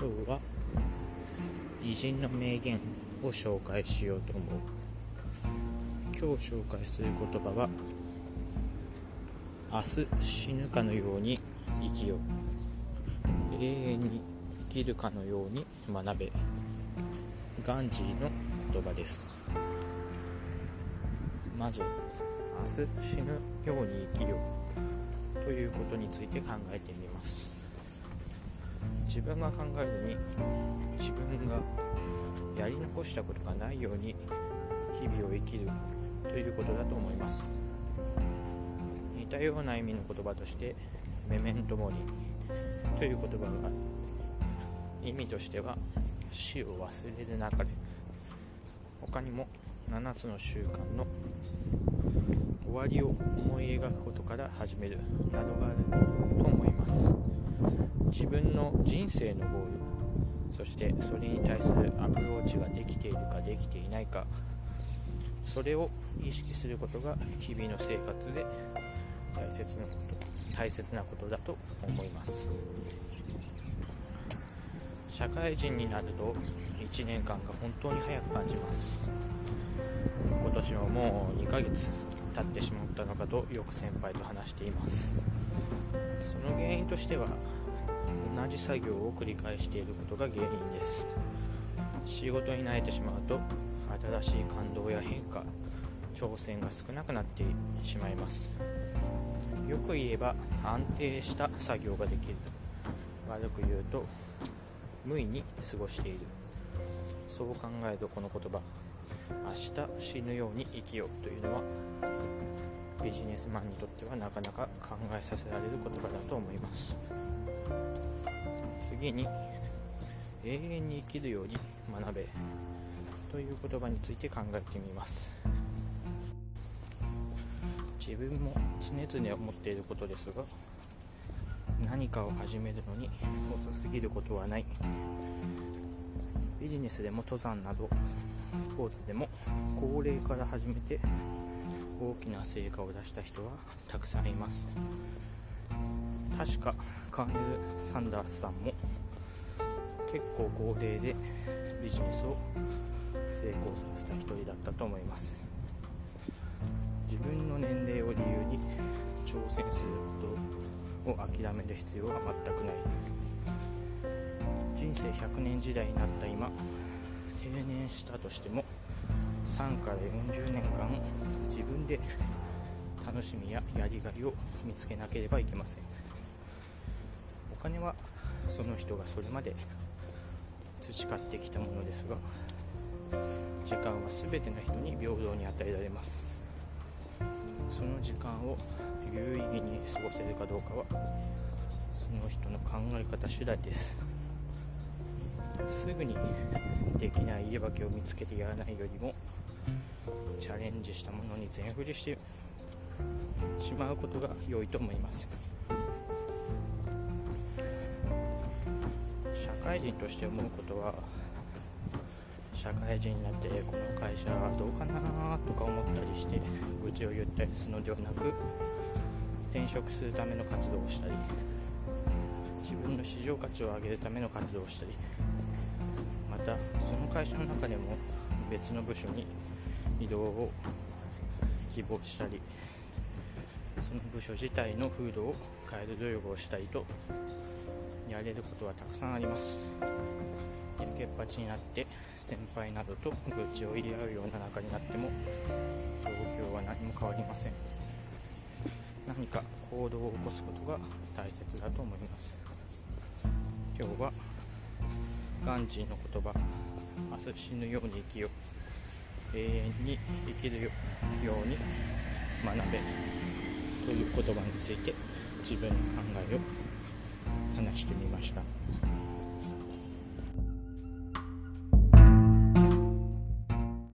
今日は偉人の名言を紹介しようと思う。今日紹介する言葉は明日死ぬかのように生きよう。永遠に生きるかのように学べ。ガンジーの言葉です。まず明日死ぬように生きよう。ということについて考えてみます。自分が考えるに自分がやり残したことがないように日々を生きるということだと思います。似たような意味の言葉としてメメントモリという言葉が意味としては死を忘れるなかれ。他にも7つの習慣の終わりを思い描くことから始めるなどがあると思います。自分の人生のゴールそしてそれに対するアプローチができているかできていないかそれを意識することが日々の生活で大切なこと大切なことだと思います。社会人になると1年間が本当に早く感じます。今年ももう2ヶ月経ってしまったのかとよく先輩と話しています。その原因としては同じ作業を繰り返していることが原因です。仕事に慣れてしまうと新しい感動や変化挑戦が少なくなってしまいます。よく言えば安定した作業ができる。悪く言うと無意に過ごしている。そう考えるとこの言葉明日死ぬように生きようというのはビジネスマンにとってはなかなか考えさせられる言葉だと思います。次に永遠に生きるように学べという言葉について考えてみます。自分も常々思っていることですが何かを始めるのに遅すぎることはない。ビジネスでも登山などスポーツでも高齢から始めて大きな成果を出した人はたくさんいます。確かカーネル・サンダースさんも結構高齢でビジネスを成功させた一人だったと思います。自分の年齢を理由に挑戦することを諦める必要は全くない。人生100年時代になった今定年したとしても3から40年間自分で楽しみややりがいを見つけなければいけません。お金はその人がそれまで培ってきたものですが時間は全ての人に平等に与えられます。その時間を有意義に過ごせるかどうかはその人の考え方次第です。すぐにできない家ばけを見つけてやらないよりもチャレンジしたものに全振りしてしまうことが良いと思います。会人として思うことは社会人になってこの会社どうかなとか思ったりして愚痴を言ったりするのではなく転職するための活動をしたり自分の市場価値を上げるための活動をしたりまたその会社の中でも別の部署に移動を希望したりその部署自体の風土を変える努力をしたりとやれることはたくさんあります。やけっぱちになって先輩などと愚痴を言い合うような仲になっても状況は何も変わりません。何か行動を起こすことが大切だと思います。今日はガンジーの言葉明日死ぬように生きよ永遠に生きるように学べ。という言葉について自分の考えを話してみました。